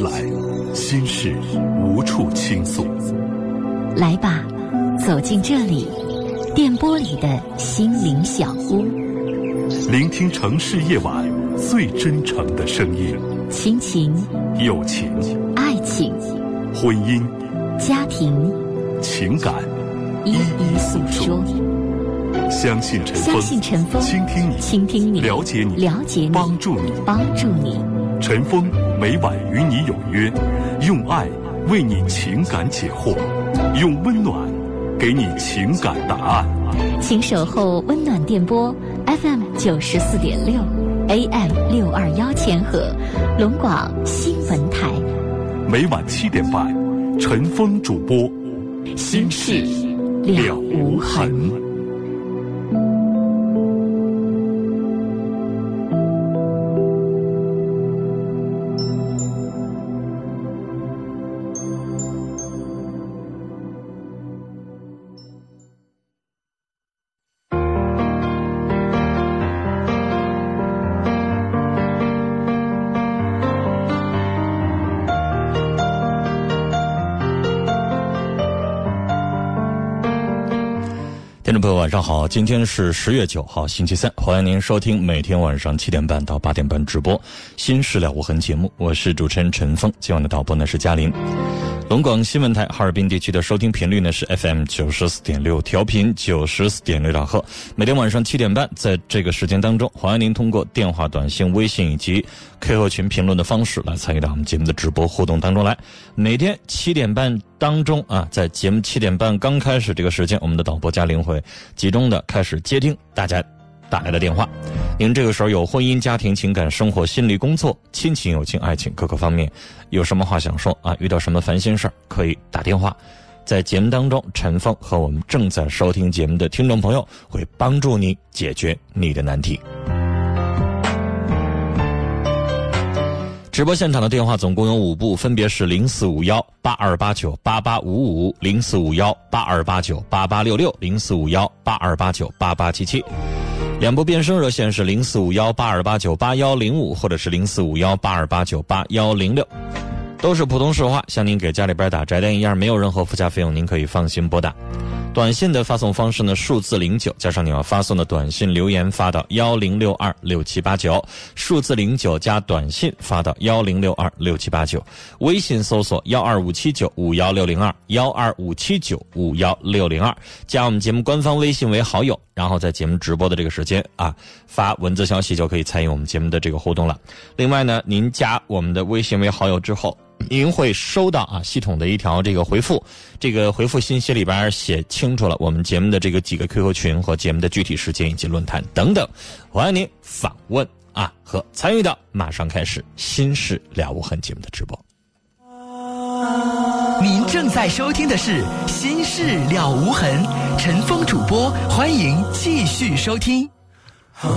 来，心事无处倾诉。来吧，走进这里，电波里的心灵小屋，聆听城市夜晚最真诚的声音。亲情、友情、爱情、婚姻、家庭、情感，一一诉说。相信陈相信陈峰，倾听你，倾听你，了解你，了解你，帮助你，帮助你。陈峰每晚与你有约，用爱为你情感解惑，用温暖给你情感答案。请守候温暖电波 FM 九十四点六，AM 六二幺千赫，龙广新闻台。每晚七点半，陈峰主播，心事了无痕。晚上好！今天是十月九号，星期三，欢迎您收听每天晚上七点半到八点半直播《新事了无痕》节目，我是主持人陈峰，今晚的导播呢是嘉玲。龙广新闻台哈尔滨地区的收听频率呢是 FM 九十四点六，调频九十四点六兆赫。每天晚上七点半，在这个时间当中，欢迎您通过电话、短信、微信以及 QQ 群评论的方式来参与到我们节目的直播互动当中来。每天七点半当中啊，在节目七点半刚开始这个时间，我们的导播嘉玲会集中的开始接听大家打来的电话。您这个时候有婚姻、家庭、情感、生活、心理、工作、亲情、友情、爱情各个方面。有什么话想说啊？遇到什么烦心事儿，可以打电话。在节目当中，陈峰和我们正在收听节目的听众朋友会帮助你解决你的难题。直播现场的电话总共有五部，分别是零四五幺八二八九八八五五、零四五幺八二八九八八六六、零四五幺八二八九八八七七。两部变声热线是零四五幺八二八九八幺零五，或者是零四五幺八二八九八幺零六，都是普通市话，像您给家里边打宅电一样，没有任何附加费用，您可以放心拨打。短信的发送方式呢，数字零九加上你要发送的短信留言发到幺零六二六七八九，数字零九加短信发到幺零六二六七八九，微信搜索幺二五七九五幺六零二幺二五七九五幺六零二，加我们节目官方微信为好友，然后在节目直播的这个时间啊发文字消息就可以参与我们节目的这个互动了。另外呢，您加我们的微信为好友之后。您会收到啊系统的一条这个回复，这个回复信息里边写清楚了我们节目的这个几个 QQ 群和节目的具体时间以及论坛等等，欢迎您访问啊和参与到马上开始《心事了无痕》节目的直播。您正在收听的是《心事了无痕》，陈峰主播，欢迎继续收听。这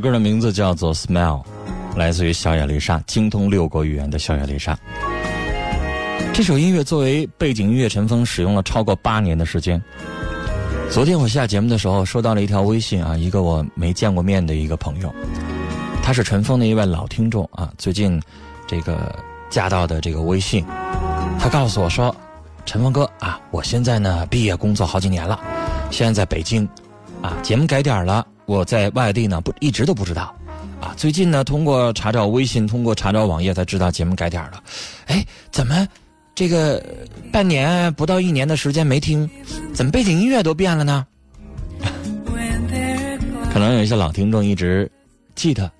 歌的名字叫做《Smile》，来自于小野丽莎，精通六国语言的小野丽莎。这首音乐作为背景音乐，陈峰使用了超过八年的时间。昨天我下节目的时候，收到了一条微信啊，一个我没见过面的一个朋友，他是陈峰的一位老听众啊，最近这个加到的这个微信，他告诉我说：“陈峰哥啊，我现在呢毕业工作好几年了，现在在北京，啊，节目改点了，我在外地呢不一直都不知道，啊，最近呢通过查找微信，通过查找网页才知道节目改点了，哎，怎么这个半年不到一年的时间没听，怎么背景音乐都变了呢？可能有一些老听众一直记得。”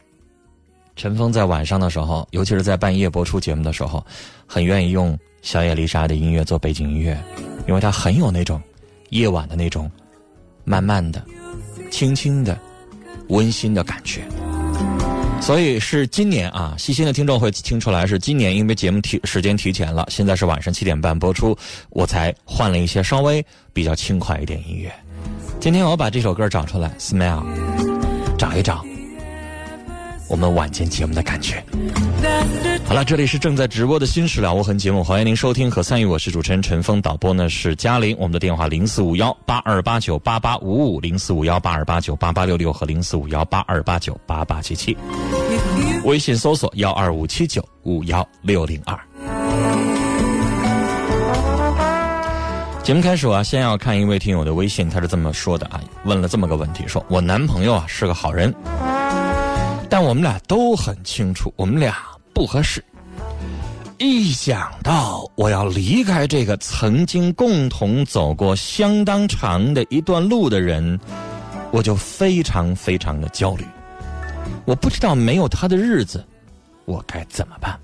陈峰在晚上的时候，尤其是在半夜播出节目的时候，很愿意用小野丽莎的音乐做背景音乐，因为他很有那种夜晚的那种慢慢的、轻轻的、温馨的感觉。所以是今年啊，细心的听众会听出来是今年，因为节目提时间提前了，现在是晚上七点半播出，我才换了一些稍微比较轻快一点音乐。今天我把这首歌找出来，Smile，找一找。我们晚间节目的感觉。好了，这里是正在直播的《新事了无痕》节目，欢迎您收听和参与。我是主持人陈峰，导播呢是嘉玲。我们的电话零四五幺八二八九八八五五，零四五幺八二八九八八六六和零四五幺八二八九八八七七。微信搜索幺二五七九五幺六零二。节目开始啊，先要看一位听友的微信，他是这么说的啊，问了这么个问题，说我男朋友啊是个好人。但我们俩都很清楚，我们俩不合适。一想到我要离开这个曾经共同走过相当长的一段路的人，我就非常非常的焦虑。我不知道没有他的日子，我该怎么办？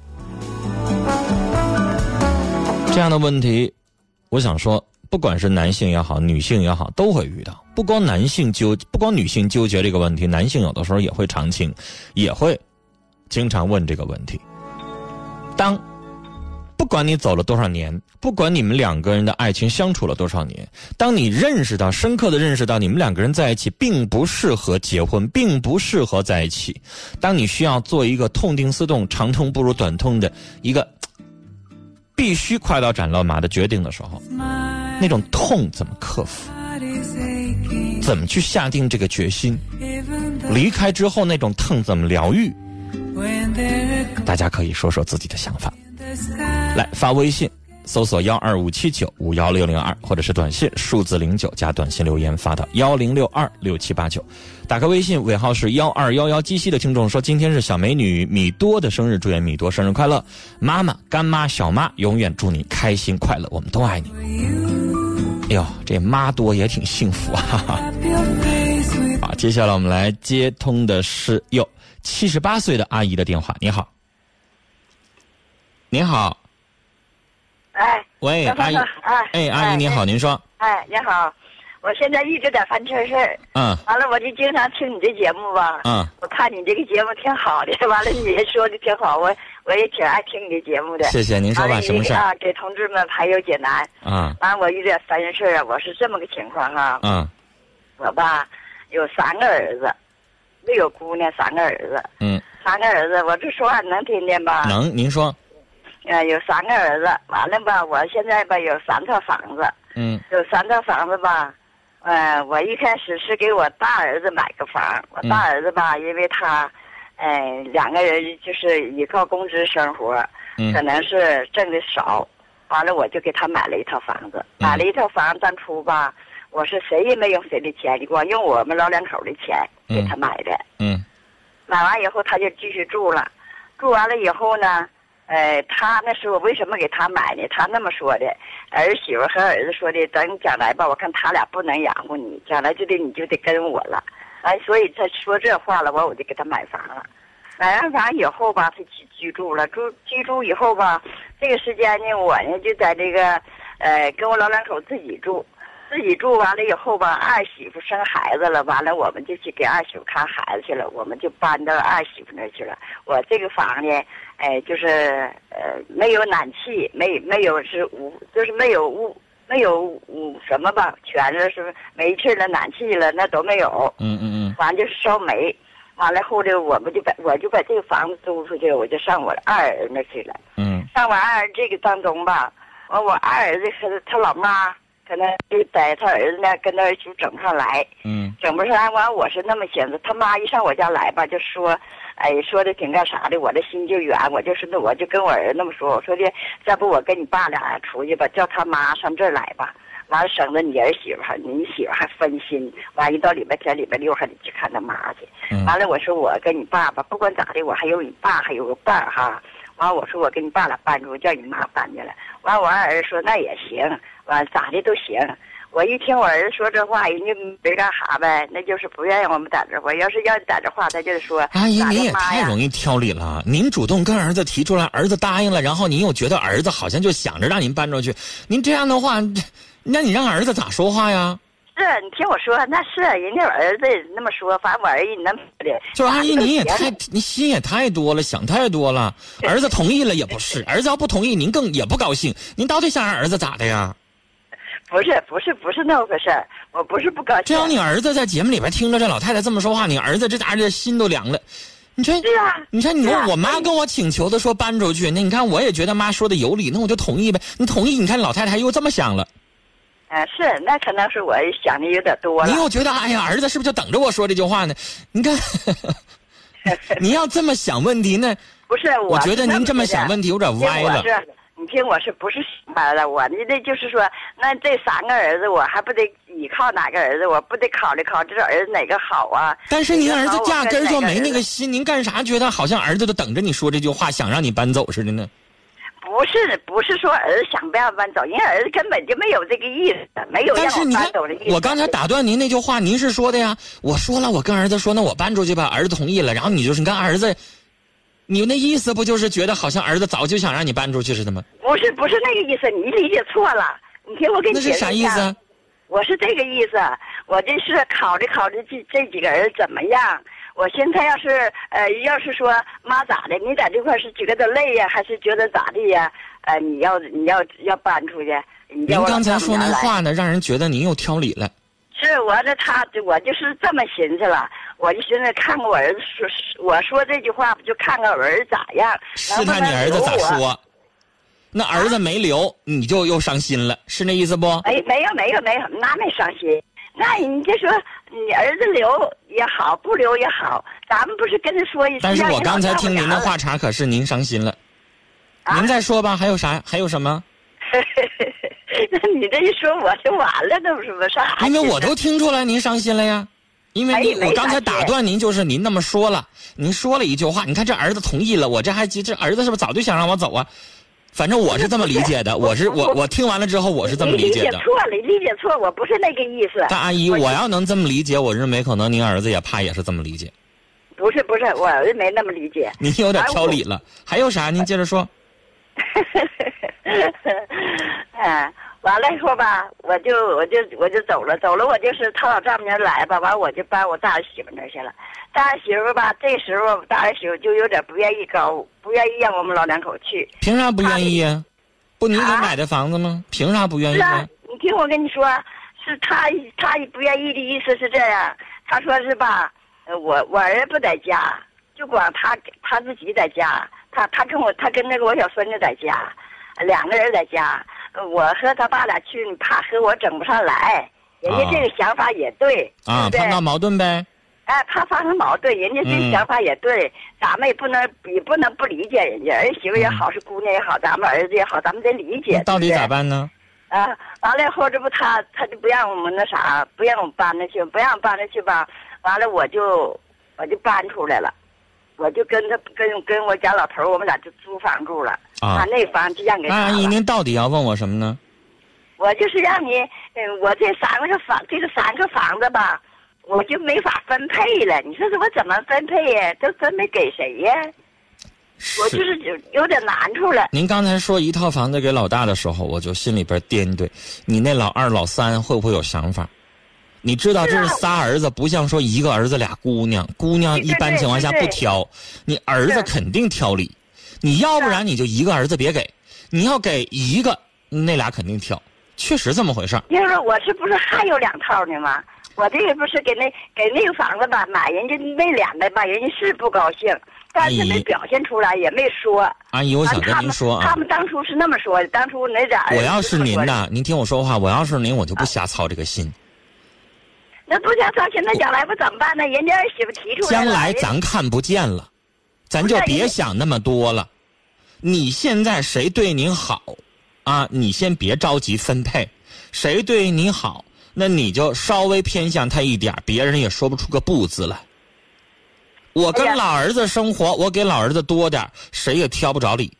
这样的问题，我想说。不管是男性也好，女性也好，都会遇到。不光男性纠，不光女性纠结这个问题，男性有的时候也会常情，也会经常问这个问题。当不管你走了多少年，不管你们两个人的爱情相处了多少年，当你认识到、深刻的认识到你们两个人在一起并不适合结婚，并不适合在一起，当你需要做一个痛定思痛、长痛不如短痛的一个必须快刀斩乱麻的决定的时候。那种痛怎么克服？怎么去下定这个决心？离开之后那种痛怎么疗愈？大家可以说说自己的想法。来发微信，搜索幺二五七九五幺六零二，或者是短信数字零九加短信留言发到幺零六二六七八九。打开微信尾号是幺二幺幺机西的听众说，今天是小美女米多的生日，祝愿米多生日快乐！妈妈、干妈、小妈永远祝你开心快乐，我们都爱你。哎呦，这妈多也挺幸福啊！好，接下来我们来接通的是哟七十八岁的阿姨的电话。你好，您好，哎，喂，阿姨，哎，阿姨您好，您说，哎，你好，我现在一直在烦这事儿，嗯，完了我就经常听你这节目吧，嗯，我看你这个节目挺好的，完了你也说的挺好，我。我也挺爱听你的节目的，谢谢您说吧，什么事啊？给同志们排忧解难。啊，完了我遇点烦心事啊，我是这么个情况哈。嗯，我吧有三个儿子，没有姑娘，三个儿子。嗯，三个儿子，我这说话能听见吧？能，您说。呃，有三个儿子，完了吧？我现在吧有三套房子。嗯。有三套房子吧，嗯，我一开始是给我大儿子买个房，我大儿子吧，因为他。哎，两个人就是依靠工资生活，可能是挣的少，完了我就给他买了一套房子，买了一套房当初吧，我是谁也没用谁的钱，你光用我们老两口的钱给他买的。嗯，买完以后他就继续住了，住完了以后呢，呃，他那时候为什么给他买呢？他那么说的，儿媳妇和儿子说的，等将来吧，我看他俩不能养活你，将来就得你就得跟我了。哎，所以他说这话了，完我就给他买房了。买完房以后吧，他居居住了。住居住以后吧，这个时间呢，我呢就在这个，呃，跟我老两口自己住。自己住完了以后吧，二媳妇生孩子了，完了我们就去给二媳妇看孩子去了。我们就搬到二媳妇那去了。我这个房呢，哎，就是呃，没有暖气，没没有是屋，就是没有屋。没有屋什么吧，全是是煤气了、暖气了，那都没有。嗯嗯嗯。完就是烧煤，完了后头我们就把我就把这个房子租出去，我就上我二儿子那去了。嗯。上我二儿子这个当中吧，完我二儿子和他老妈可能就在他儿子那跟那就整不上来。嗯。整不上来，完我是那么寻思，他妈一上我家来吧，就说，哎，说的挺干啥的，我这心就远，我就是那我就跟我儿子那么说，我说的，再不我跟你爸俩出去吧，叫他妈上这儿来吧。完了，省得你儿媳妇还你媳妇还分心。完一到礼拜天、礼拜六还得去看他妈去。完了，我说我跟你爸爸不管咋的，我还有你爸，还有个伴儿哈。完我说我跟你爸俩搬出，叫你妈搬去了。完我二儿子说那也行，完咋的都行。我一听我儿子说这话，人家没干啥呗，那就是不愿意我们在这话。要是要在这话，他就说阿姨您也太容易挑理了。您主动跟儿子提出来，儿子答应了，然后您又觉得儿子好像就想着让您搬出去，您这样的话。那你让儿子咋说话呀？是你听我说，那是人家儿子那么说，反正我儿子那么的。就阿姨，你也太你心也太多了，想太多了。儿子同意了也不是，儿子要不同意，您更也不高兴。您到底想让儿子咋的呀？不是不是不是那么回事我不是不高兴。这要你儿子在节目里边听着这老太太这么说话，你儿子这家这心都凉了。你说是啊，你说你说我妈跟我请求的说搬出去，那你看我也觉得妈说的有理，那我就同意呗。你同意，你看老太太又这么想了。啊，是，那可能是我想的有点多了。你又觉得，哎呀，儿子是不是就等着我说这句话呢？你看，你要这么想问题呢？不是，我觉得您这么想问题有点歪了。是，你听我是不是歪了？我你这就是说，那这三个儿子，我还不得依靠哪个儿子？我不得考虑考虑这儿子哪个好啊？但是您儿子压根儿就没那个心，您干啥觉得好像儿子都等着你说这句话，想让你搬走似的呢？不是，不是说儿子想不要搬走，因为儿子根本就没有这个意思，没有让我搬走的意思。我刚才打断您那句话，您是说的呀？我说了，我跟儿子说，那我搬出去吧，儿子同意了。然后你就是，你看儿子，你那意思不就是觉得好像儿子早就想让你搬出去似的吗？不是，不是那个意思，你理解错了。你听我跟你解释一下。那是啥意思？我是这个意思，我这是考虑考虑这这几个人怎么样。我现在要是呃，要是说妈咋的，你在这块是觉得累呀，还是觉得咋的呀？呃，你要你要要搬出去？您刚才说那话呢，让人觉得您又挑理了。是我这他，我就是这么寻思了。我就寻思看看我儿子说，我说这句话不就看看我儿子咋样？试探你儿子咋说？那儿子没留，你就又伤心了，是那意思不？哎，没有没有没有，那没伤心。那你就说你儿子留也好，不留也好，咱们不是跟他说一声。但是我刚才听您的话茬，可是您伤心了。您再说吧，还有啥？还有什么？那你这一说，我就完了，那不是不啥？因为我都听出来您伤心了呀。因为我刚才打断您，就是您那么说了，您说了一句话。你看这儿子同意了，我这还急这儿子是不是早就想让我走啊？反正我是这么理解的，我是我我听完了之后我是这么理解的。理解错了，理解错，我不是那个意思。但阿姨，我要能这么理解，我认为可能您儿子也怕也是这么理解。不是不是，我儿子没那么理解。您有点挑理了，还有啥？您接着说。嗯。完了以后吧，我就我就我就走了，走了我就是他老丈母娘来吧，完我就搬我大儿媳妇那去了。大儿媳妇吧，这时候大儿媳妇就有点不愿意高，不愿意让我们老两口去。凭啥不愿意呀？不，你给买的房子吗？凭啥不愿意啊？你听我跟你说，是他他不愿意的意思是这样，他说是吧？我我儿子不在家，就光他他自己在家，他他跟我他跟那个我小孙子在家，两个人在家。我和他爸俩去，怕和我整不上来。人家这个想法也对，啊，怕闹矛盾呗。哎，怕发生矛盾，人家这个想法也对，咱们也不能也不能不理解人家。儿媳妇也好，是姑娘也好，咱们儿子也好，咱们得理解。到底咋办呢？啊，完了以后，这不他他就不让我们那啥，不让我们搬着去，不让搬着去吧。完了，我就我就搬出来了。我就跟他跟跟我家老头我们俩就租房住了。啊，那房就让给他阿姨，您到底要问我什么呢？我就是让你，嗯，我这三个房，这个三个房子吧，我就没法分配了。你说说我怎么分配呀？都分配给谁呀？我就是有有点难处了。您刚才说一套房子给老大的时候，我就心里边掂对，你那老二、老三会不会有想法？你知道这是仨儿子，不像说一个儿子俩姑娘。姑娘一般情况下不挑，你儿子肯定挑理。你要不然你就一个儿子别给，你要给一个，那俩肯定挑。确实这么回事。就是我是不是还有两套呢吗？我这个不是给那给那个房子吧买人家那两个吧，人家是不高兴，但是没表现出来，也没说。阿姨，我想跟您说啊，他们当初是那么说的，当初那俩。我要是您呐，您听我说话，我要是您，我就不瞎操这个心。那不想操心，那将来不怎么办呢？人家儿媳妇提出来将来咱看不见了，咱就别想那么多了。你现在谁对您好，啊，你先别着急分配，谁对你好，那你就稍微偏向他一点，别人也说不出个不字来。我跟老儿子生活，我给老儿子多点谁也挑不着理。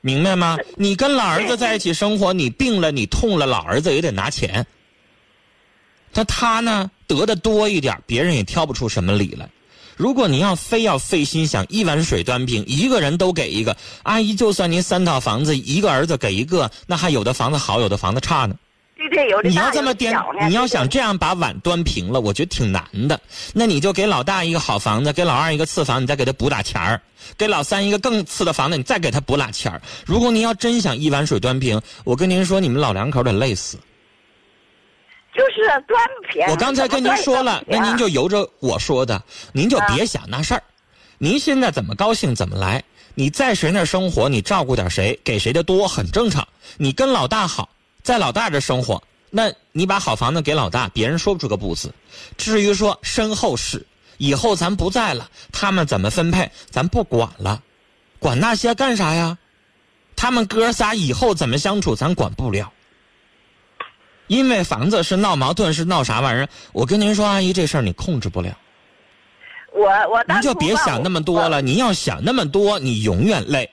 明白吗？你跟老儿子在一起生活，你病了，你痛了，老儿子也得拿钱。那他呢，得的多一点，别人也挑不出什么理来。如果您要非要费心想一碗水端平，一个人都给一个阿姨，就算您三套房子，一个儿子给一个，那还有的房子好，有的房子差呢。对对，有的你要这么颠，你要想这样把碗端平了，我觉得挺难的。那你就给老大一个好房子，给老二一个次房，你再给他补俩钱儿；给老三一个更次的房子，你再给他补俩钱儿。如果您要真想一碗水端平，我跟您说，你们老两口得累死。就是端平。我刚才跟您说了，那您就由着我说的，您就别想那事儿。您现在怎么高兴怎么来。你在谁那生活，你照顾点谁，给谁的多很正常。你跟老大好。在老大这生活，那你把好房子给老大，别人说不出个不字。至于说身后事，以后咱不在了，他们怎么分配，咱不管了，管那些干啥呀？他们哥仨以后怎么相处，咱管不了。因为房子是闹矛盾，是闹啥玩意儿？我跟您说，阿姨，这事儿你控制不了。我我您就别想那么多了，您要想那么多，你永远累，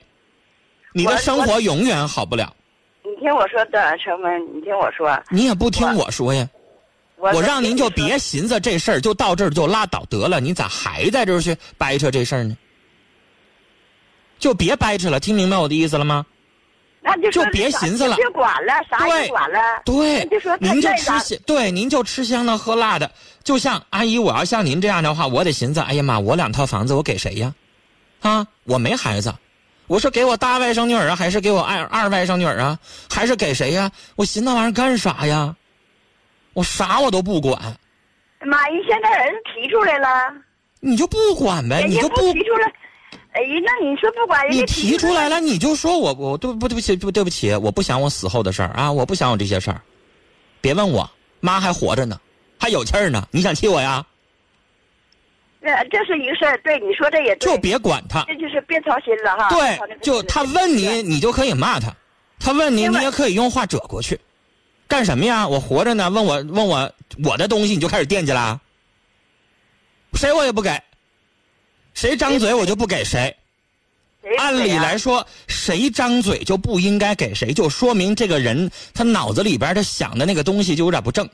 你的生活永远好不了。你听我说，的成文，你听我说。你也不听我说呀，我让您就别寻思这事儿，就到这儿就拉倒得了。你咋还在这儿去掰扯这事儿呢？就别掰扯了，听明白我的意思了吗？那就就别寻思了，别管了，啥也管了。对，就说您就吃香，对，您就吃香的喝辣的。就像阿姨，我要像您这样的话，我得寻思，哎呀妈，我两套房子，我给谁呀？啊，我没孩子。我是给我大外甥女儿啊，还是给我二二外甥女儿啊，还是给谁呀？我寻那玩意儿干啥呀？我啥我都不管。妈，人现在儿子提出来了，你就不管呗？你就不提出来。哎，那你说不管人家提出来了，你就说我我对不对不起不对不起，我不想我死后的事儿啊，我不想我这些事儿。别问我，妈还活着呢，还有气儿呢，你想气我呀？这是一个事儿，对你说这也对，就别管他，这就是别操心了哈。对，就他问你，你就可以骂他；他问你，你也可以用话折过去。干什么呀？我活着呢，问我问我我的东西，你就开始惦记啦？谁我也不给，谁张嘴我就不给谁。按理来说，谁张嘴就不应该给谁，就说明这个人他脑子里边他想的那个东西就有点不正，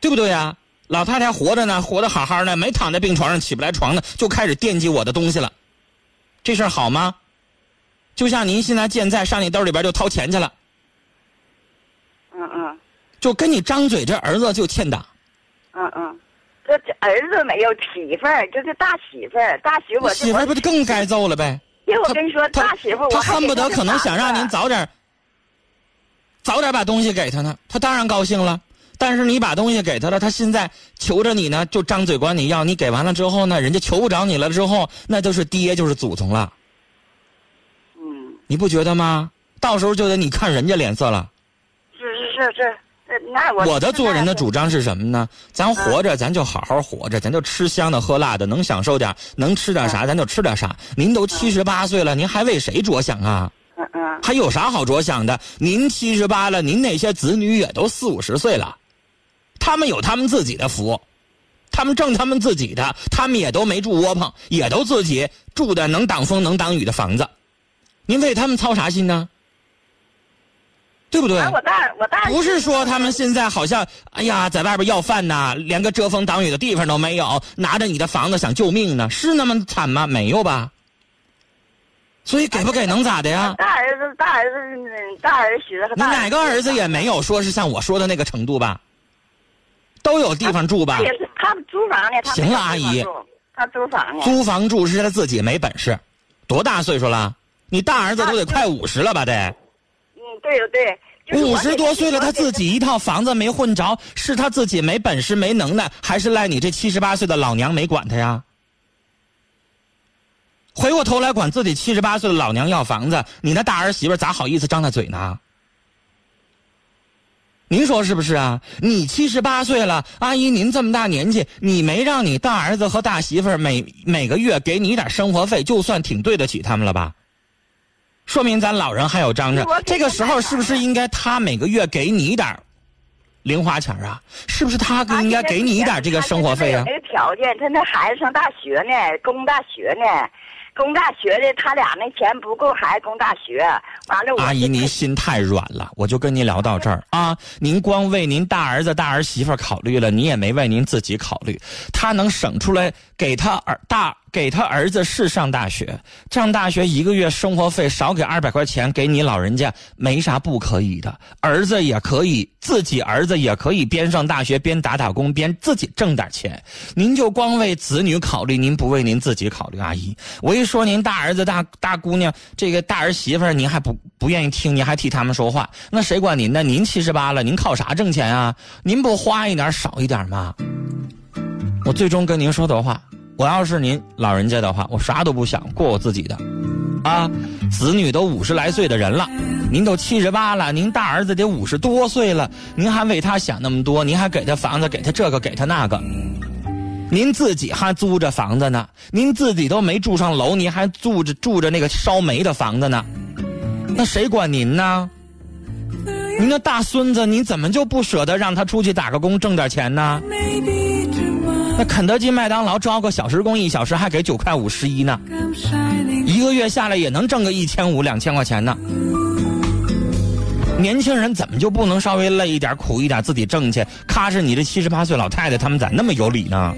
对不对呀？老太太活着呢，活得好好的，没躺在病床上起不来床呢，就开始惦记我的东西了，这事儿好吗？就像您现在健在，上你兜里边就掏钱去了，嗯嗯，就跟你张嘴，这儿子就欠打，嗯嗯，这儿子没有媳妇儿，这是大媳妇儿，大媳妇儿媳妇儿不就更该揍了呗？因为我跟你说，大媳妇儿他恨不得可能想让您早点早点把东西给他呢，他当然高兴了。但是你把东西给他了，他现在求着你呢，就张嘴管你要。你给完了之后呢，人家求不着你了之后，那就是爹就是祖宗了。嗯，你不觉得吗？到时候就得你看人家脸色了。是是是是，那我我的做人的主张是什么呢？咱活着，咱就好好活着，咱就吃香的喝辣的，能享受点，能吃点啥，咱就吃点啥。您都七十八岁了，您还为谁着想啊？嗯嗯，还有啥好着想的？您七十八了，您那些子女也都四五十岁了。他们有他们自己的福，他们挣他们自己的，他们也都没住窝棚，也都自己住的能挡风能挡雨的房子，您为他们操啥心呢？对不对？我大我大不是说他们现在好像哎呀，在外边要饭呐，连个遮风挡雨的地方都没有，拿着你的房子想救命呢，是那么惨吗？没有吧？所以给不给能咋的呀？大儿子大儿子大儿媳妇，你哪个儿子也没有说是像我说的那个程度吧？都有地方住吧？也是他租房呢。行了，阿姨，他租房呢。租房住是他自己没本事，多大岁数了？你大儿子都得快五十了吧？得。嗯，对对。五十多岁了，他自己一套房子没混着，是他自己没本事没能耐，还是赖你这七十八岁的老娘没管他呀？回过头来管自己七十八岁的老娘要房子，你那大儿媳妇咋好意思张那嘴呢？您说是不是啊？你七十八岁了，阿姨您这么大年纪，你没让你大儿子和大媳妇每每个月给你一点生活费，就算挺对得起他们了吧？说明咱老人还有张着。这个时候是不是应该他每个月给你一点零花钱啊？是不是他他应该给你一点这个生活费啊没条件，他那孩子上大学呢，供大学呢，供大学的，他俩那钱不够，孩子供大学。完了我阿姨，您心太软了，我就跟您聊到这儿啊。您光为您大儿子、大儿媳妇儿考虑了，你也没为您自己考虑。他能省出来给他儿大给他儿子是上大学，上大学一个月生活费少给二百块钱，给你老人家没啥不可以的。儿子也可以，自己儿子也可以边上大学边打打工边自己挣点钱。您就光为子女考虑，您不为您自己考虑，阿姨。我一说您大儿子、大大姑娘，这个大儿媳妇，您还不不愿意听，您还替他们说话，那谁管您呢？您七十八了，您靠啥挣钱啊？您不花一点少一点吗？我最终跟您说的话，我要是您老人家的话，我啥都不想，过我自己的。啊，子女都五十来岁的人了，您都七十八了，您大儿子得五十多岁了，您还为他想那么多，您还给他房子，给他这个，给他那个。您自己还租着房子呢，您自己都没住上楼，您还住着住着那个烧煤的房子呢，那谁管您呢？您那大孙子，您怎么就不舍得让他出去打个工挣点钱呢？那肯德基、麦当劳招个小时工，一小时还给九块五十一呢，一个月下来也能挣个一千五、两千块钱呢。年轻人怎么就不能稍微累一点、苦一点，自己挣去？咔是你这七十八岁老太太，他们咋那么有理呢？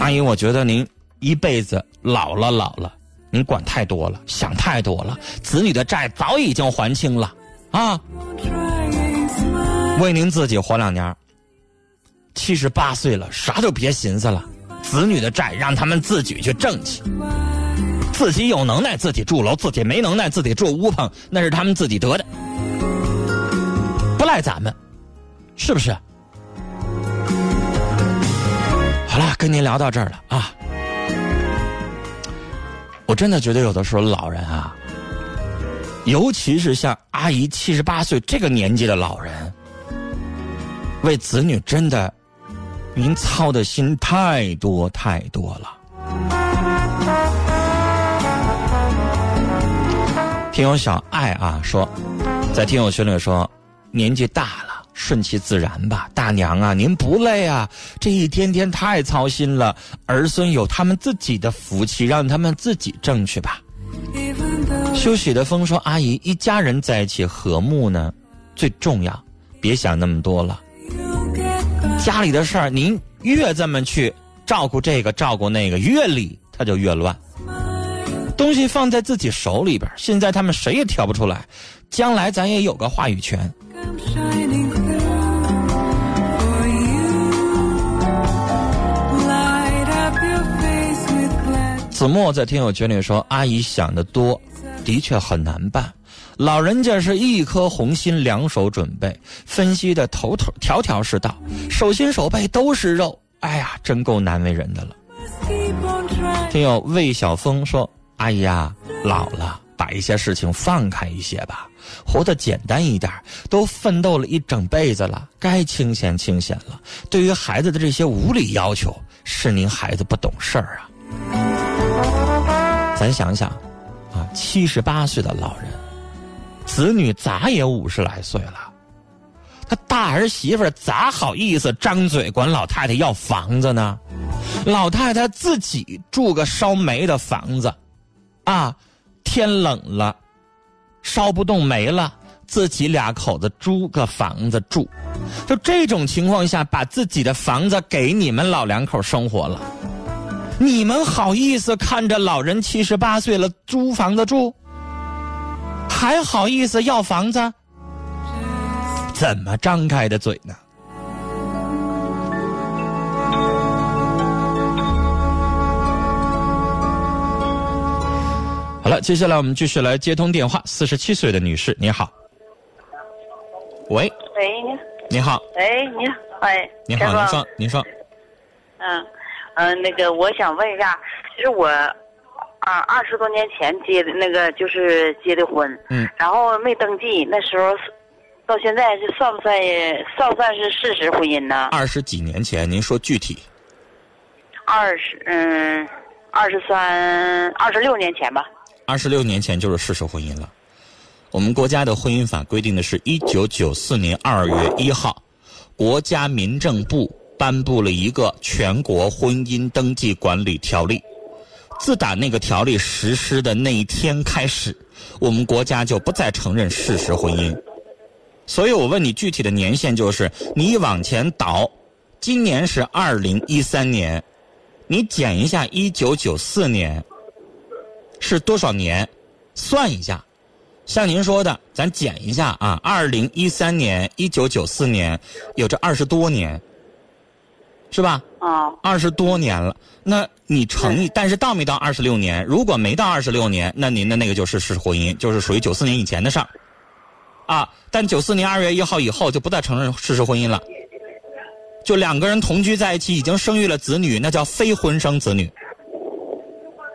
阿姨，我觉得您一辈子老了老了，您管太多了，想太多了，子女的债早已经还清了啊！为您自己活两年，七十八岁了，啥都别寻思了，子女的债让他们自己去挣去。自己有能耐自己住楼，自己没能耐自己住屋棚，那是他们自己得的，不赖咱们，是不是？好了，跟您聊到这儿了啊！我真的觉得有的时候老人啊，尤其是像阿姨七十八岁这个年纪的老人，为子女真的，您操的心太多太多了。听友小爱啊说，在听友群里说，年纪大了，顺其自然吧。大娘啊，您不累啊？这一天天太操心了。儿孙有他们自己的福气，让他们自己挣去吧。休息的风说，阿姨，一家人在一起和睦呢，最重要，别想那么多了。家里的事儿，您越这么去照顾这个照顾那个，越理他就越乱。东西放在自己手里边，现在他们谁也挑不出来，将来咱也有个话语权。子墨在听友群里说：“阿姨想的多，的确很难办。老人家是一颗红心，两手准备，分析的头头条条是道，手心手背都是肉。哎呀，真够难为人的了。”听友魏晓峰说。阿姨啊，老了，把一些事情放开一些吧，活得简单一点。都奋斗了一整辈子了，该清闲清闲了。对于孩子的这些无理要求，是您孩子不懂事儿啊。咱想想，啊，七十八岁的老人，子女咋也五十来岁了，他大儿媳妇咋好意思张嘴管老太太要房子呢？老太太自己住个烧煤的房子。啊，天冷了，烧不动煤了，自己俩口子租个房子住，就这种情况下，把自己的房子给你们老两口生活了，你们好意思看着老人七十八岁了租房子住，还好意思要房子？怎么张开的嘴呢？好了，接下来我们继续来接通电话。四十七岁的女士，你好。喂。喂，你。你好。喂，你好。哎。你好，您说，您说。嗯，嗯，那个，我想问一下，其实我啊，二十多年前结的那个就是结的婚，嗯，然后没登记，那时候到现在是算不算算不算是事实婚姻呢？二十几年前，您说具体？二十嗯，二十三、二十六年前吧。二十六年前就是事实婚姻了。我们国家的婚姻法规定的是，一九九四年二月一号，国家民政部颁布了一个全国婚姻登记管理条例。自打那个条例实施的那一天开始，我们国家就不再承认事实婚姻。所以我问你具体的年限，就是你往前倒，今年是二零一三年，你减一下一九九四年是多少年？算一下。像您说的，咱减一下啊，二零一三年、一九九四年，有这二十多年，是吧？啊，二十多年了，那你成立，但是到没到二十六年？如果没到二十六年，那您的那个就是事实婚姻，就是属于九四年以前的事儿，啊。但九四年二月一号以后就不再承认事实婚姻了，就两个人同居在一起，已经生育了子女，那叫非婚生子女。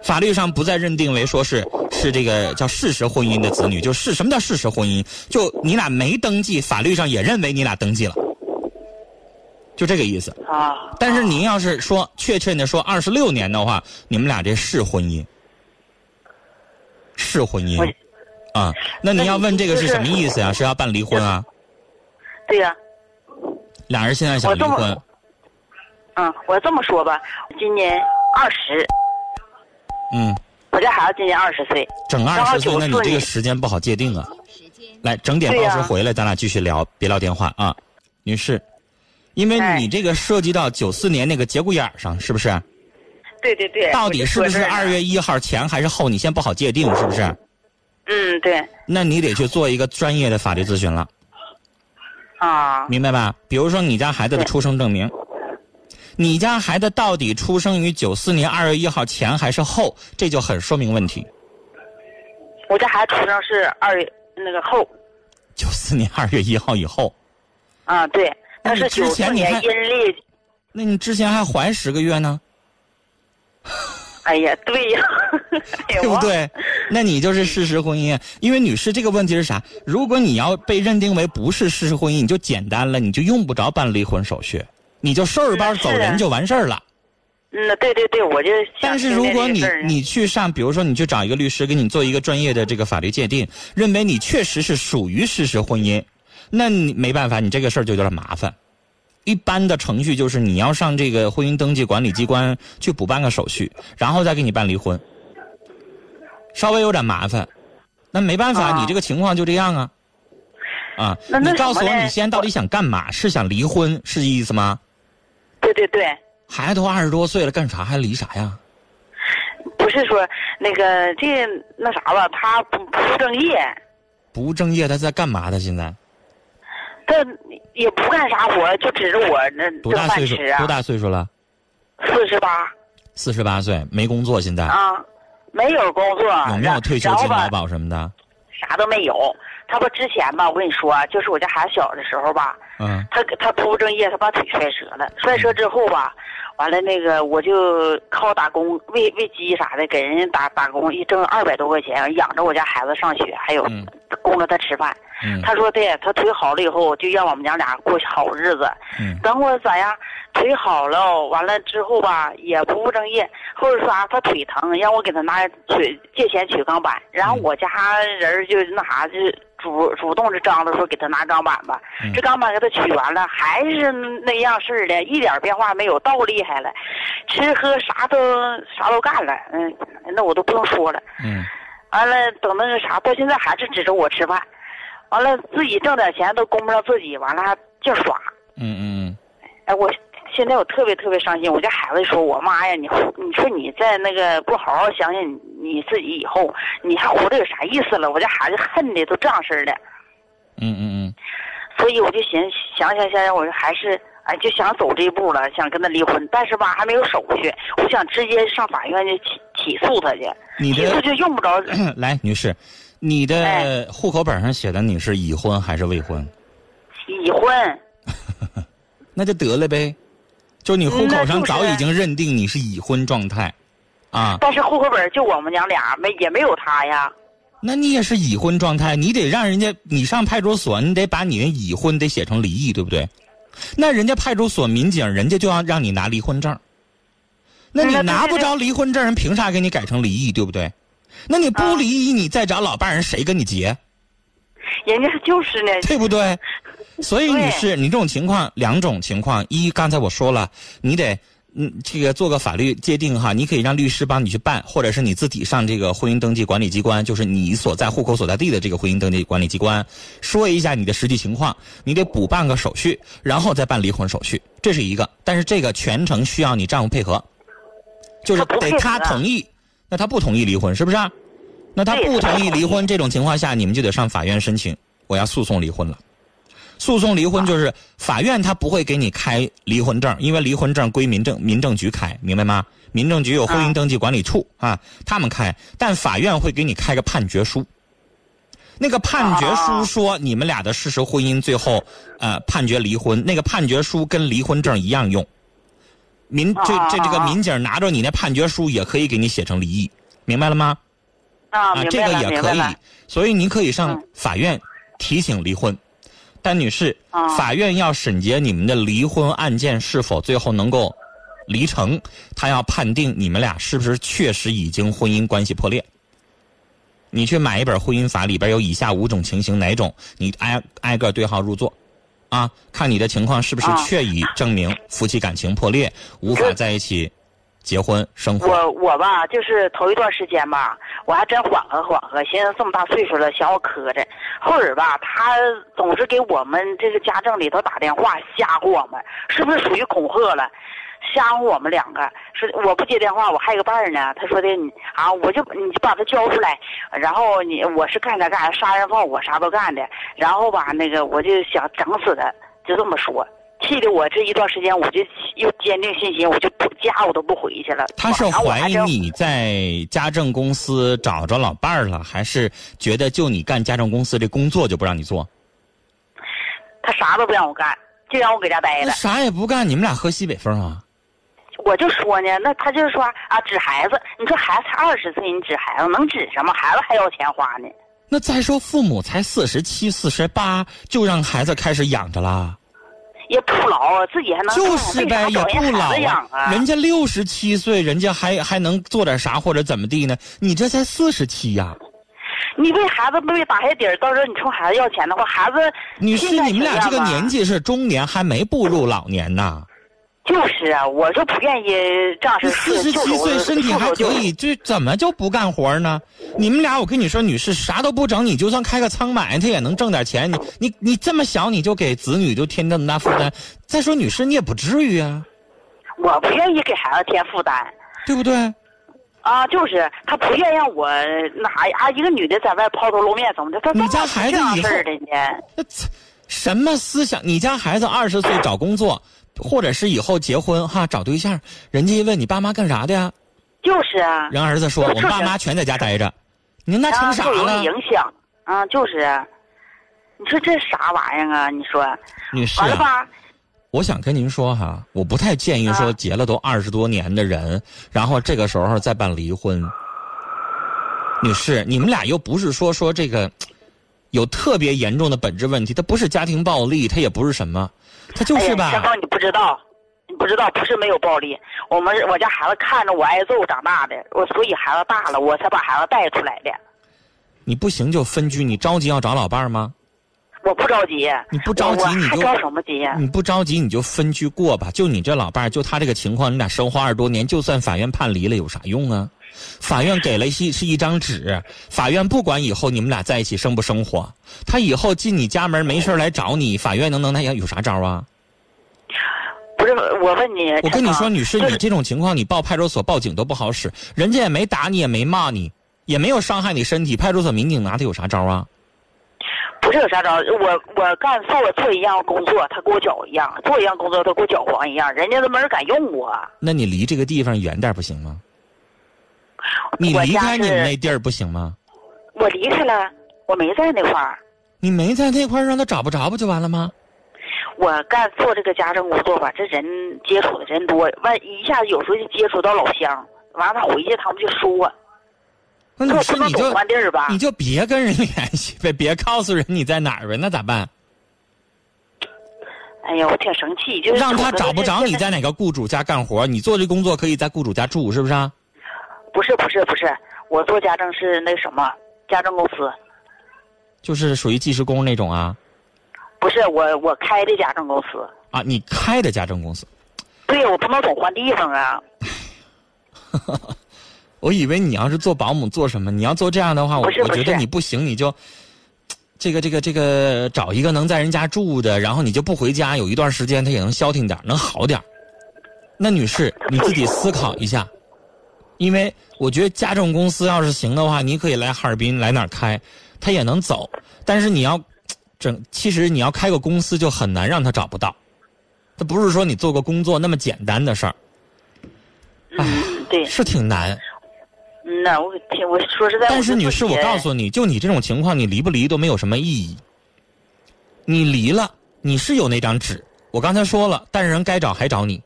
法律上不再认定为说是是这个叫事实婚姻的子女，就是什么叫事实婚姻？就你俩没登记，法律上也认为你俩登记了，就这个意思。啊，但是您要是说确切的说二十六年的话，你们俩这是婚姻，是婚姻啊？那您要问这个是什么意思呀？是要办离婚啊？对呀、俩人现在想离婚，嗯，我这么说吧，今年二十，嗯，我家孩子今年二十岁，整二十岁，那你94这个时间不好界定啊。来，整点对呀报时回来，咱俩继续聊，别撂电话啊，女士。因为哎你这个涉及到九四年那个节骨眼儿上，是不是？对对对，到底是不是二月一号前还是后？你先不好界定，是不是？嗯，对那你得去做一个专业的法律咨询了。啊，明白吧？比如说你家孩子的出生证明，你家孩子到底出生于九四年二月一号前还是后，这就很说明问题。我家孩子出生是二月那个后九四年二月一号以后，啊，对，那是九四年前你历，那你之前还怀十个月呢，哎呀，对呀，对不？对？那你就是事实婚姻。因为女士这个问题是啥？如果你要被认定为不是事实婚姻，你就简单了，你就用不着办离婚手续，你就收拾包走人就完事儿了。嗯，对对对，我就但是如果你你去上，比如说你去找一个律师给你做一个专业的这个法律界定，认为你确实是属于事实婚姻，那你没办法，你这个事儿就有点麻烦。一般的程序就是你要上这个婚姻登记管理机关去补办个手续，然后再给你办离婚，稍微有点麻烦。那没办法，啊你这个情况就这样啊。啊，那那你告诉我你现在到底想干嘛？是想离婚是这意思吗？对对对，孩子都二十多岁了，干啥还离啥呀？不是说那个这那啥吧，他不不务正业，不务正业，他在干嘛？他现在他也不干啥活，就指着我那多大岁数多，大岁数了？四十八四十八岁，没工作，现在啊，没有工作，有没有然退休金、劳保什么的？啥都没有。他不之前吧，我跟你说啊，就是我家孩子小的时候吧，嗯他他不务正业，他把腿摔折了。摔折之后吧，完了那个我就靠打工喂喂鸡啥的，给人家打打工，一挣二百多块钱，养着我家孩子上学，还有嗯供着他吃饭。嗯他说对，他腿好了以后，就让我们娘俩过好日子。嗯等我咋样？腿好了，完了之后吧，也不务正业，或者说啥，他腿疼，让我给他拿取借钱取钢板，然后嗯我家人就那啥，就主主动就张罗说给他拿钢板吧。嗯这钢板给他取完了，还是那样式儿的，一点变化没有，倒厉害了，吃喝啥都啥都干了，嗯，那我都不用说了。嗯完了，等那个啥，到现在还是指着我吃饭，完了自己挣点钱都供不上自己，完了还净耍。嗯嗯哎，我现在我特别特别伤心。我家孩子说：“我妈呀，你你说你在那个不好好想想你你自己以后，你还活着有啥意思了？”我家孩子恨的都这样式儿的，嗯嗯嗯所以我就寻想想想想，我还是哎就想走这一步了，想跟他离婚，但是吧还没有手续，我想直接上法院去起起诉他去，你起诉就用不着 来，女士，你的哎户口本上写的你是已婚还是未婚？已婚。那就得了呗，就你户口上早已经认定你是已婚状态，啊，但是户口本就我们娘俩，没也没有他呀。那你也是已婚状态，你得让人家你上派出所，你得把你的已婚得写成离异，对不对？那人家派出所民警，人家就要让你拿离婚证。那你拿不着离婚证，人凭啥给你改成离异，对不对？那你不离异，你再找老伴儿，人谁跟你结？人家就是呢，对不对？所以对女士，你这种情况两种情况，一刚才我说了，你得嗯这个做个法律界定哈，你可以让律师帮你去办，或者是你自己上这个婚姻登记管理机关，就是你所在户口所在地的这个婚姻登记管理机关，说一下你的实际情况，你得补办个手续，然后再办离婚手续，这是一个。但是这个全程需要你丈夫配合，就是得他同意，那他不同意离婚是不是？那他不同意离婚，这种情况下，你们就得上法院申请，我要诉讼离婚了。诉讼离婚就是法院他不会给你开离婚证，因为离婚证归民政民政局开，明白吗？民政局有婚姻登记管理处啊，他们开，但法院会给你开个判决书。那个判决书说你们俩的事实婚姻最后呃判决离婚，那个判决书跟离婚证一样用。民这这这个民警拿着你那判决书也可以给你写成离异，明白了吗？啊，啊，这个也可以所以您可以上嗯法院提请离婚。但女士，啊。法院要审结你们的离婚案件是否最后能够离成，他要判定你们俩是不是确实已经婚姻关系破裂。你去买一本婚姻法，里边有以下五种情形，哪种？你挨挨个对号入座，啊，看你的情况是不是啊。确已证明夫妻感情破裂，无法在一起结婚生活。我我吧，就是头一段时间吧，我还真缓和缓和，寻思这么大岁数了，嫌我磕碜。后儿吧，他总是给我们这个家政里头打电话吓唬我们，是不是属于恐吓了？吓唬我们两个，说我不接电话，我还有个伴儿呢。他说的你啊，我就你就把他交出来，然后你我是干啥干啥，杀人放火啥都干的。然后吧，那个我就想整死他，就这么说。气得我这一段时间，我就又坚定信心，我就不家我都不回去了。他是怀疑你在家政公司找着老伴儿了，还是觉得就你干家政公司这工作就不让你做？他啥都不让我干，就让我搁家待着。那啥也不干，你们俩喝西北风啊？我就说呢，那他就是说啊，指孩子，你说孩子才二十岁，你指孩子能指什么？孩子还要钱花呢。那再说父母才四十七、四十八，就让孩子开始养着啦？也不老啊，自己还能就是呗，也不老啊。人家六十七岁，人家还还能做点啥或者怎么地呢？你这才四十七呀！你为孩子不为打下底儿，到时候你冲孩子要钱的话，孩子你是，你们俩这个年纪是中年，还没步入老年呐。就是啊，我就不愿意这样式你四十七岁，身体还可以，这怎么就不干活呢？你们俩，我跟你说，女士啥都不整，你就算开个仓买，她也能挣点钱。你你你这么小，你就给子女就添这么大负担。再说，女士你也不至于啊，我不愿意给孩子添负担。对不对？啊，就是他不愿意让我哪啊一个女的在外抛头露面怎么的？他你家孩子以后什么思想？你家孩子二十岁找工作，或者是以后结婚哈找对象，人家一问你爸妈干啥的呀？就是啊，人儿子说我们爸妈全在家待着，你那成啥了影？响啊，就是啊。你说这啥玩意儿啊？你说女士吧？我想跟您说哈，我不太建议说啊结了都二十多年的人，然后这个时候再办离婚。女士，你们俩又不是说说这个有特别严重的本质问题，它不是家庭暴力，它也不是什么，它就是吧你不知道，你不知道，不是没有暴力。我们我家孩子看着我挨揍长大的，我所以孩子大了，我才把孩子带出来的。你不行就分居，你着急要找老伴儿吗？我不着急，你不着急你就还着什么急呀？你不着急你就分居过吧。就你这老伴儿，就他这个情况，你俩生活二十多年，就算法院判离了，有啥用啊？法院给了一是一张纸，法院不管以后你们俩在一起生不生活，他以后进你家门没事儿来找你，法院能能那样有啥招啊？不是，我问你，我跟你说，女士，你这种情况，你报派出所报警都不好使，人家也没打你，也没骂你，也没有伤害你身体，派出所民警拿他有啥招啊？不是有啥招？我我干做做一样工作，他给我搅一样；做一样工作，他给我搅黄一样。人家都没人敢用我。那你离这个地方远点不行吗？你离开你们那地儿不行吗？我离开了，我没在那块儿。你没在那块儿，让他找不着不就完了吗？我干做这个家政工作吧，这人接触的人多，万一下子有时候就接触到老乡，完了他回去他们就说，那女士我不能总你就？你就别跟人联系呗，别告诉人你在哪儿呗，那咋办？哎呀，我挺生气，就是让他找不着你在哪个雇主家干活，你做这工作可以在雇主家住，是不是啊？不是不是不是，我做家政是那什么家政公司，就是属于技师工那种啊不是我我开的家政公司。啊，你开的家政公司。对，我不能总换地方啊。我以为你要是做保姆做什么，你要做这样的话，我我觉得你不行，你就这个这个这个找一个能在人家住的，然后你就不回家，有一段时间他也能消停点，能好点。那女士，你自己思考一下，因为我觉得家政公司要是行的话，你可以来哈尔滨来哪儿开，他也能走。但是你要整，其实你要开个公司就很难让他找不到，他不是说你做个工作那么简单的事儿，嗯，对，是挺难。嗯呐，我听我说实在，但是女士，我告，诉你，就你这种情况，你离不离都没有什么意义。你离了，你是有那张纸，我刚才说了，但是人该找还找你，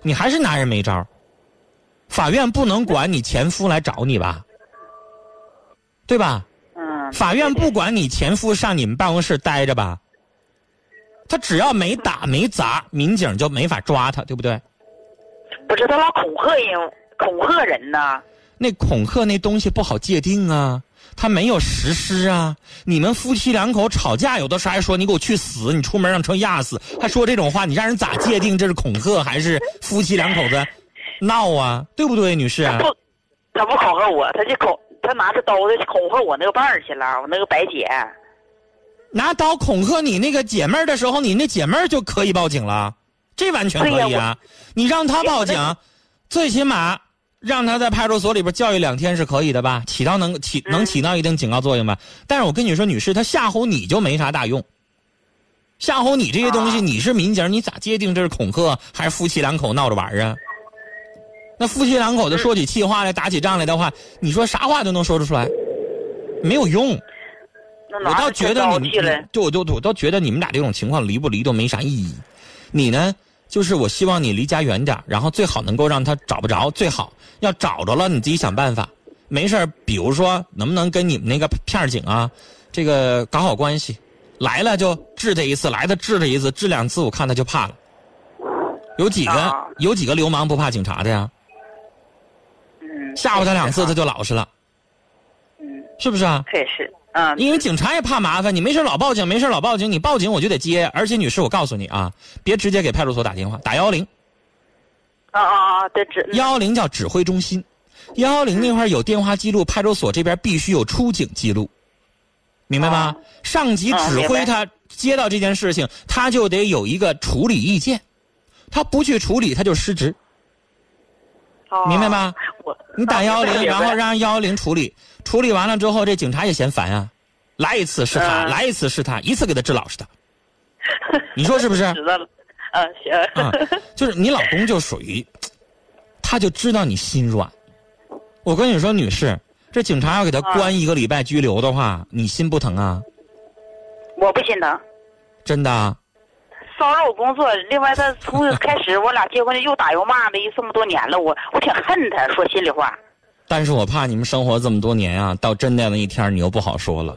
你还是拿人没招儿法院不能管你前夫来找你吧？对吧？嗯，法院不管你前夫上你们办公室待着吧？他只要没打没砸，民警就没法抓他，对不对？不是他老恐吓人，恐吓人呢。那恐吓那东西不好界定啊，他没有实施啊。你们夫妻两口吵架，有的时候还说你给我去死，你出门让车压死，还说这种话，你让人咋界定这是恐吓还是夫妻两口子闹啊？对不对，女士？他不，他不恐吓我，他就恐，他拿着刀子恐吓我那个伴儿去了，我那个白姐。拿刀恐吓你那个姐妹儿的时候，你那姐妹儿就可以报警了，这完全可以啊。你让她报警，最起码让她在派出所里边教育两天是可以的吧？起到能起能起到一定警告作用吧？但是我跟你说，女士，她吓唬你就没啥大用。吓唬你这些东西，啊你是民警，你咋界定这是恐吓还是夫妻两口闹着玩儿啊？那夫妻两口子说起气话来、打起仗来的话，你说啥话都能说得出来，没有用。我倒觉得你们，就我就我倒觉得你们俩这种情况离不离都没啥意义。你呢，就是我希望你离家远点然后最好能够让他找不着，最好要找着了你自己想办法。没事儿比如说能不能跟你们那个片警啊，这个搞好关系，来了就治他一次，来了治他一次，治两次我看他就怕了。有几个、啊有几个流氓不怕警察的呀？嗯，吓唬他两次他就老实了，嗯，是不是啊？这也是，嗯，因为警察也怕麻烦，你没事老报警，没事老报警，你报警我就得接。而且女士，我告诉你啊，别直接给派出所打电话，打幺幺零，啊啊啊，对，指幺幺零叫指挥中心，幺幺零那块儿有电话记录，派出所这边必须有出警记录，明白吗？啊上级指挥他接到这件事情，他就得有一个处理意见，他不去处理他就失职，哦明白吗？我你打幺幺零，然后让幺幺零处理，处理完了之后，这警察也嫌烦啊，来一次是他，嗯来一次是他，一次给他治老实的，你说是不是？知道了，嗯，行，啊，就是你老公就属于，他就知道你心软。我跟你说，女士，这警察要给他关一个礼拜拘留的话，你心不疼啊？我不心疼。真的啊？骚扰我工作，另外他从开始我俩结婚又打又骂的，这么多年了，我我挺恨他，说心里话。但是我怕你们生活这么多年啊，到真的那一天你又不好说了。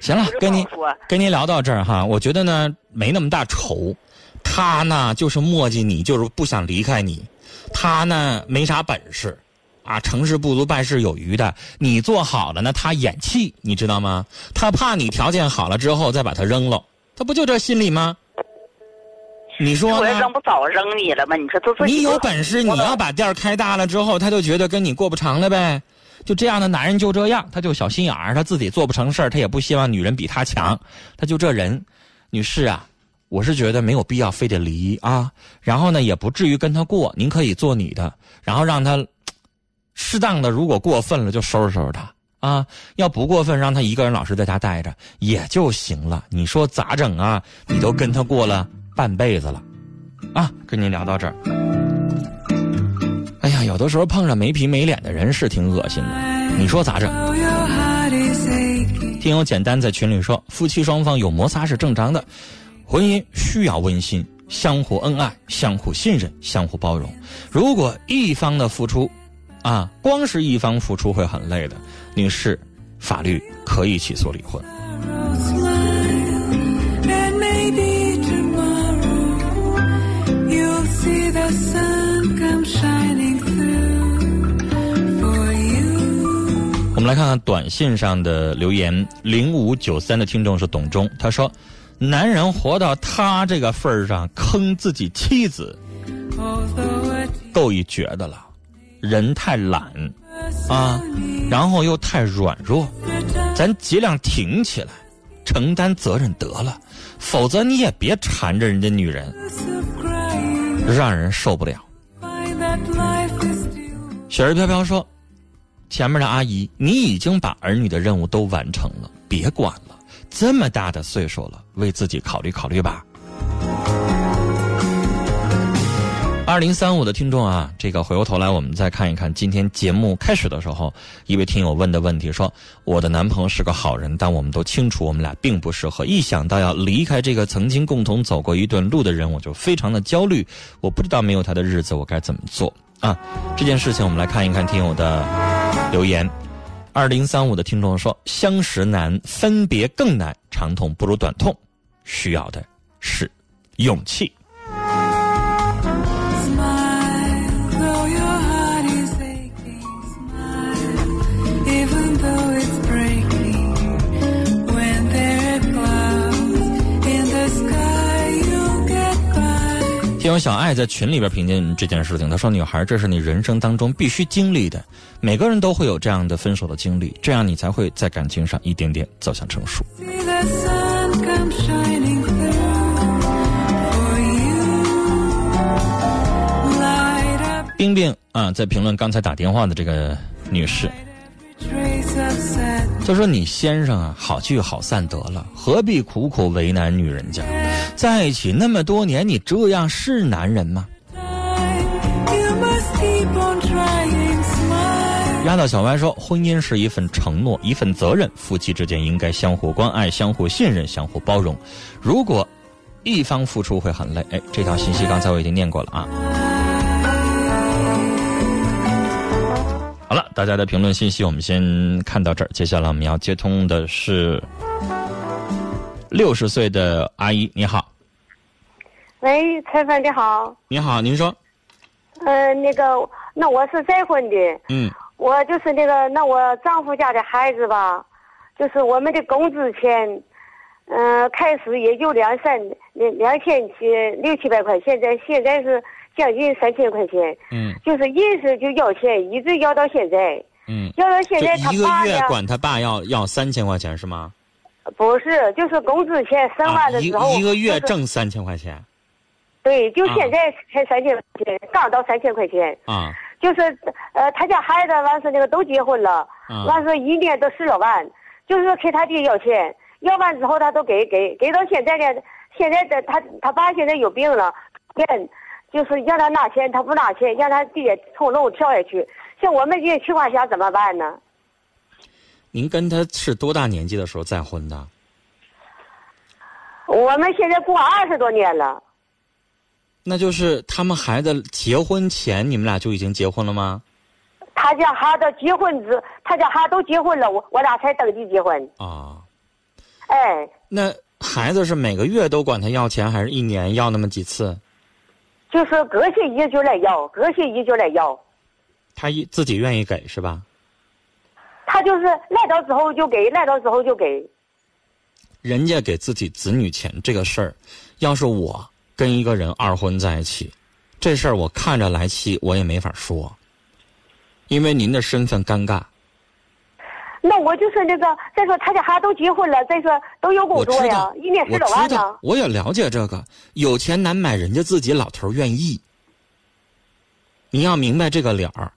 行了，跟您说跟您聊到这儿哈，我觉得呢没那么大仇，他呢就是磨叽你，就是不想离开你，他呢没啥本事，啊，成事不足败事有余的。你做好了呢，他演气，你知道吗？他怕你条件好了之后再把他扔了，他不就这心理吗？你说呢我要扔？不早扔你了吗？你说这自己你有本事，你要把店儿开大了之后，他就觉得跟你过不长了呗。就这样的男人就这样，他就小心眼儿，他自己做不成事儿，他也不希望女人比他强，他就这人。女士啊，我是觉得没有必要非得离啊，然后呢也不至于跟他过，您可以做你的，然后让他适当的，如果过分了就收拾收拾他啊，要不过分让他一个人老实在家待着也就行了。你说咋整啊？你都跟他过了半辈子了。啊，跟您聊到这儿。哎呀，有的时候碰上没皮没脸的人是挺恶心的，你说咋整？听友简单在群里说，夫妻双方有摩擦是正常的，婚姻需要温馨，相互恩爱，相互信任，相互包容。如果一方的付出，啊，光是一方付出会很累的。女士，法律可以起诉离婚。我们来看看短信上的留言，零五九三的听众是董忠，他说：“男人活到他这个份儿上，坑自己妻子，够一绝的了。人太懒啊，然后又太软弱，咱尽量挺起来，承担责任得了，否则你也别缠着人家女人，让人受不了。”雪儿飘飘说：“前面的阿姨，你已经把儿女的任务都完成了，别管了。这么大的岁数了，为自己考虑考虑吧。”二零三五的听众啊，这个回过头来，我们再看一看今天节目开始的时候，一位听友问的问题说：“我的男朋友是个好人，但我们都清楚我们俩并不适合。一想到要离开这个曾经共同走过一段路的人，我就非常的焦虑。我不知道没有他的日子我该怎么做啊？这件事情，我们来看一看听友的留言。二零三五的听众说：“相识难，分别更难，长痛不如短痛，需要的是勇气。”听友小爱在群里边评价这件事情，她说：“女孩，这是你人生当中必须经历的，每个人都会有这样的分手的经历，这样你才会在感情上一点点走向成熟。See the sun come shining through for you. Light up ”冰冰啊，在评论刚才打电话的这个女士，trace of sadness. 她说：“你先生啊，好聚好散得了，何必苦苦为难女人家？在一起那么多年，你这样是男人吗？”丫头小歪说：“婚姻是一份承诺，一份责任，夫妻之间应该相互关爱、相互信任、相互包容。如果一方付出会很累。”哎，这条信息刚才我已经念过了啊。好了，大家的评论信息我们先看到这儿，接下来我们要接通的是六十岁的阿姨，你好，喂，陈凡你好，你好，您说，呃，那个，那我是再婚的，嗯。我就是那个，那我丈夫家的孩子吧，就是我们的工资钱，嗯、开始也就两三两两千七六七百块，现在现在是将近三千块钱，嗯。就是硬是就要钱，一直要到现在，嗯，要到现在他就一个月管他爸要要三千块钱是吗？不是，就是工资钱生啊，一个月挣三千块钱。对，就啊。现在才三千块钱，刚到三千块钱。啊。就是呃，他家孩子完事那个都结婚了，啊。完事一年都十多万，就是给他爹要钱，要完之后他都给给给到现在呢，现在的他他爸现在有病了，钱就是让他拿钱，他不拿钱，让他爹从楼跳下去。像我们这些情况下怎么办呢？您跟他是多大年纪的时候再婚的？我们现在过二十多年了，那就是他们孩子结婚前，你们俩就已经结婚了吗？他家孩子结婚之，他家孩子都结婚了，我我俩才登记结婚。啊，哎，那孩子是每个月都管他要钱，还是一年要那么几次？就是隔些日就来要，隔些日就来要。他一自己愿意给是吧？他就是来到之后就给，来到之后就给。人家给自己子女钱这个事儿，要是我跟一个人二婚在一起，这事儿我看着来气，我也没法说，因为您的身份尴尬。那我就是那个，再说他家孩子都结婚了，再说都有工作呀，，一年十我多万呢我也了解这个。有钱难买，人家自己老头愿意。您要明白这个理儿。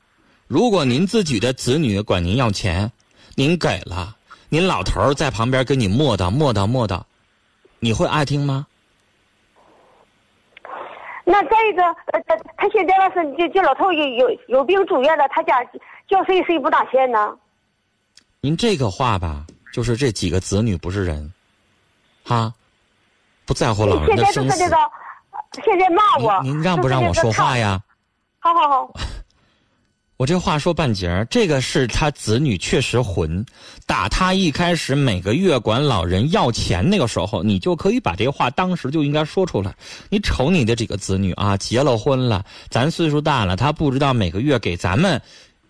如果您自己的子女管您要钱，您给了，您老头儿在旁边跟你磨叨磨叨磨叨，你会爱听吗？那再一个，呃，他他现在要是这这老头有有有病住院了，他家叫谁谁不拿钱呢？您这个话吧，就是这几个子女不是人，哈，不在乎老人现在就的生死是那个。，现在骂我。您您让不让我说话呀？好好好，我这话说半截儿，这个是他子女确实混，打他一开始每个月管老人要钱那个时候，你就可以把这话当时就应该说出来。你瞅你的几个子女啊，结了婚了，咱岁数大了，他不知道每个月给咱们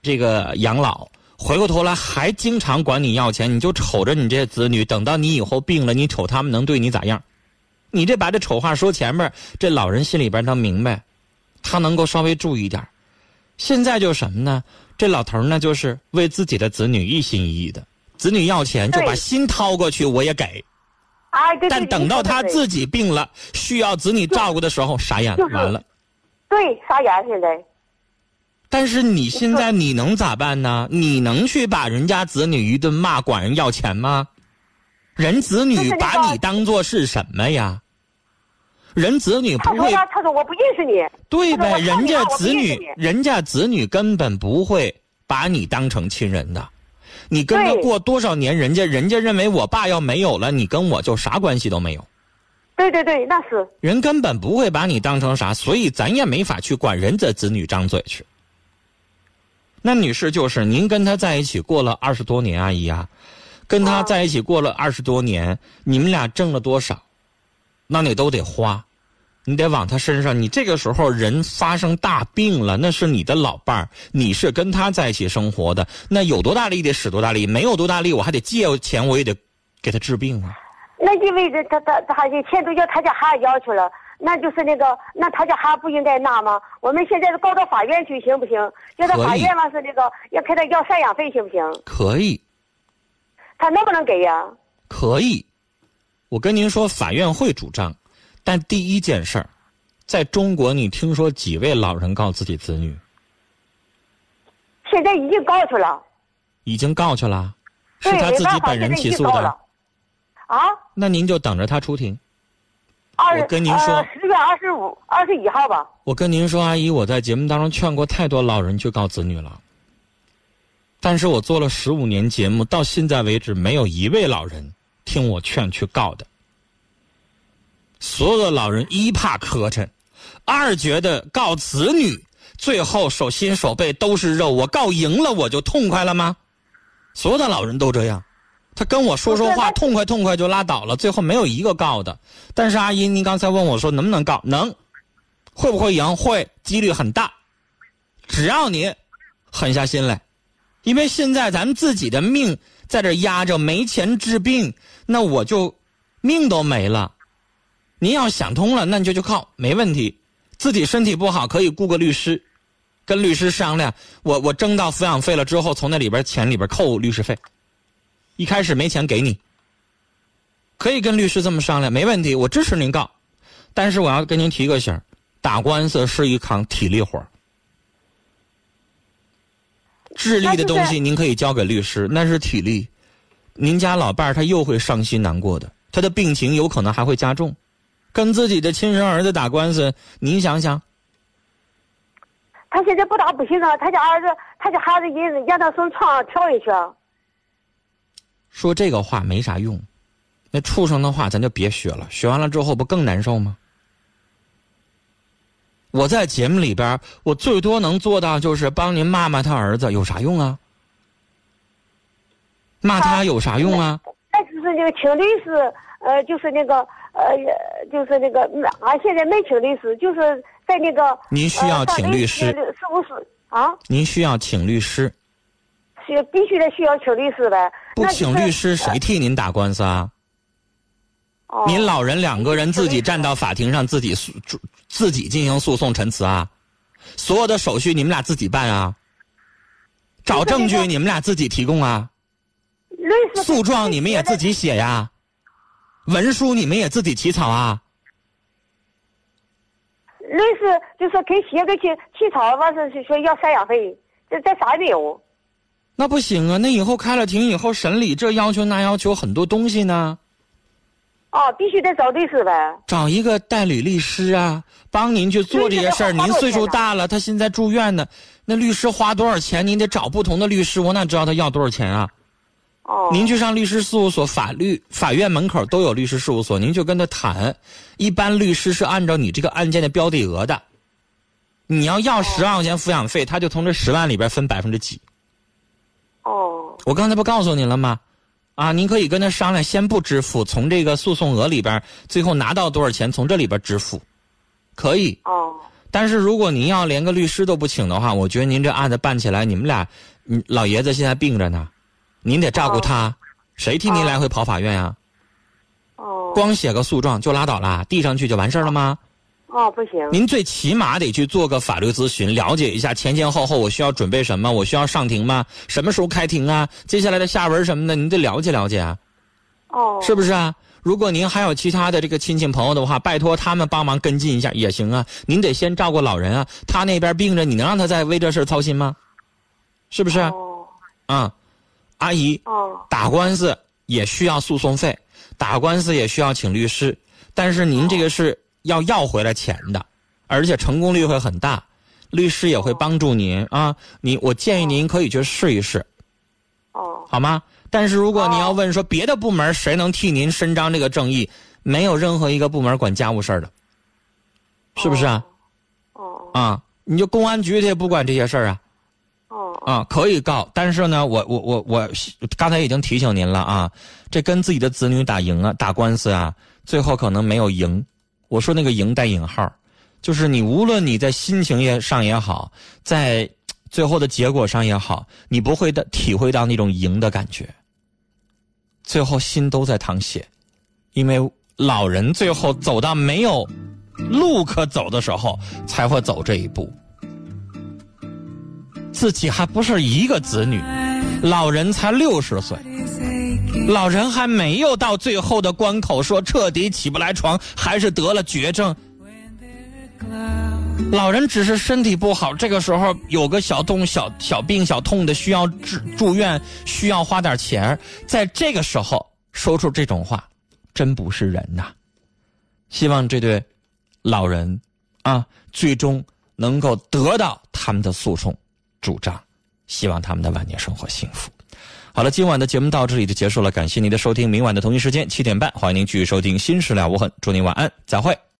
这个养老，回过头来还经常管你要钱，你就瞅着你这些子女，等到你以后病了，你瞅他们能对你咋样？你这把这丑话说前面，这老人心里边能明白，他能够稍微注意点儿现在就是什么呢？这老头儿呢，就是为自己的子女一心一意的，子女要钱就把心掏过去，我也给。哎，对对但等到他自己己病了，需要子女照顾的时候，傻眼了，完了。对傻眼现在。但是你现在你能咋办呢？你能去把人家子女一顿骂，管人要钱吗？人子女把你当做是什么呀？人子女不会他说他他说我不认识你。对呗，人家子女人家子女根本不会把你当成亲人的。你跟他过多少年，人家人家认为我爸要没有了，你跟我就啥关系都没有。对对对，那是人根本不会把你当成啥，所以咱也没法去管人家子女张嘴去。那女士就是您跟他在一起过了二十多年，阿姨啊，跟他在一起过了二十多年，你们俩挣了多少，那你都得花，你得往他身上。你这个时候人发生大病了，那是你的老伴儿，你是跟他在一起生活的，那有多大力得使多大力，没有多大力我还得借钱，我也得给他治病啊。那意味着他他他这钱都叫他家孩子要去了，那就是那个那他家孩子不应该拿吗？我们现在告到法院去行不行？要到法院嘛是那个要给他要赡养费行不行？可以，他能不能给呀？可以，我跟您说，法院会主张，但第一件事儿，在中国，你听说几位老人告自己子女现在已经告去了，已经告去了？是，他自己本人起诉的了。。啊，那您就等着他出庭。二我跟您说呃，十月二十五、二十一号吧。我跟您说，阿姨，我在节目当中劝过太多老人去告子女了，但是我做了十五年节目，到现在为止，没有一位老人听我劝去告的。所有的老人一怕磕碜，二觉得告子女，最后手心手背都是肉，我告赢了我就痛快了吗？所有的老人都这样，他跟我说说话，痛快痛快就拉倒了，最后没有一个告的。但是阿姨，您刚才问我说能不能告，能。会不会赢？会，几率很大。只要你狠下心来，因为现在咱们自己的命在这压着，没钱治病，那我就命都没了。您要想通了，那你就去告，没问题。自己身体不好，可以雇个律师，跟律师商量。我我挣到抚养费了之后，从那里边钱里边扣律师费。一开始没钱给你，可以跟律师这么商量，没问题，我支持您告。但是我要跟您提个醒儿打官司是一场体力活儿智力的东西您可以交给律师，那是体力。您家老伴儿他又会伤心难过的，他的病情有可能还会加重。跟自己的亲生儿子打官司，您想想，他现在不打不行啊，他家儿子，他家孩子也让他从床上跳下去啊。说这个话没啥用，那畜生的话咱就别学了，学完了之后不更难受吗？我在节目里边，我最多能做到就是帮您骂骂他儿子，有啥用啊？骂他有啥用啊？那就是那个请律师，呃，就是那个呃，就是那个，俺现在没请律师，就是在那个。您需要呃请律师是不是啊，您需要请律师，需必须得需要请律师呗。不请律师谁替您打官司啊？哦您老人两个人自己站到法庭上，自己诉自己进行诉讼陈词啊？所有的手续你们俩自己办啊？找证据你们俩自己提供啊？律师诉状你们也自己写呀？文书你们也自己起草啊？律师就是给写个去起草，完事是说要赡养费，这这啥也没有。那不行啊！那以后开了庭以后审理这要求那要求很多东西呢。哦，必须得找律师呗。找一个代理律师啊，帮您去做这些事儿。您岁数大了，他现在住院呢，那律师花多少钱？您得找不同的律师，我哪知道他要多少钱啊？哦。您去上律师事务所，法律法院门口都有律师事务所，您就跟他谈。一般律师是按照你这个案件的标的额的，你要要十万块钱抚养费，他就从这十万里边分百分之几。哦。我刚才不告诉您了吗？啊，您可以跟他商量，先不支付，从这个诉讼额里边最后拿到多少钱，从这里边支付，可以。哦。但是如果您要连个律师都不请的话，我觉得您这案子办起来，你们俩，你老爷子现在病着呢，您得照顾他，谁替您来回跑法院呀、哦。光写个诉状就拉倒啦，递上去就完事儿了吗？哦不行您最起码得去做个法律咨询，了解一下前前后后我需要准备什么，我需要上庭吗？什么时候开庭啊？接下来的下文什么的，您得了解了解啊，哦是不是啊？如果您还有其他的这个亲戚朋友的话，拜托他们帮忙跟进一下也行啊。您得先照顾老人啊，他那边病着，你能让他再为这事操心吗？是不是？哦啊，阿姨，哦打官司也需要诉讼费，打官司也需要请律师，但是您这个是要要回来钱的，而且成功率会很大，律师也会帮助您啊。你我建议您可以去试一试，哦好吗？但是如果你要问说别的部门谁能替您伸张这个正义，没有任何一个部门管家务事儿的，是不是啊？哦啊，你就公安局他也不管这些事儿啊。哦啊，可以告，但是呢，我我我我刚才已经提醒您了啊，这跟自己的子女打赢啊，打官司啊，最后可能没有赢。我说那个“赢”带引号，就是你无论你在心情也上也好，在最后的结果上也好，你不会的体会到那种赢的感觉。最后心都在淌血，因为老人最后走到没有路可走的时候，才会走这一步。自己还不是一个子女，老人才六十岁，老人还没有到最后的关口，说彻底起不来床，还是得了绝症。老人只是身体不好，这个时候有个小痛、小小病、小痛的，需要住住院，需要花点钱在这个时候说出这种话，真不是人呐！希望这对老人啊，最终能够得到他们的诉讼主张，希望他们的晚年生活幸福。好了，今晚的节目到这里就结束了，感谢您的收听，明晚的同一时间七点半，欢迎您继续收听《新事了无痕》，祝您晚安，再会。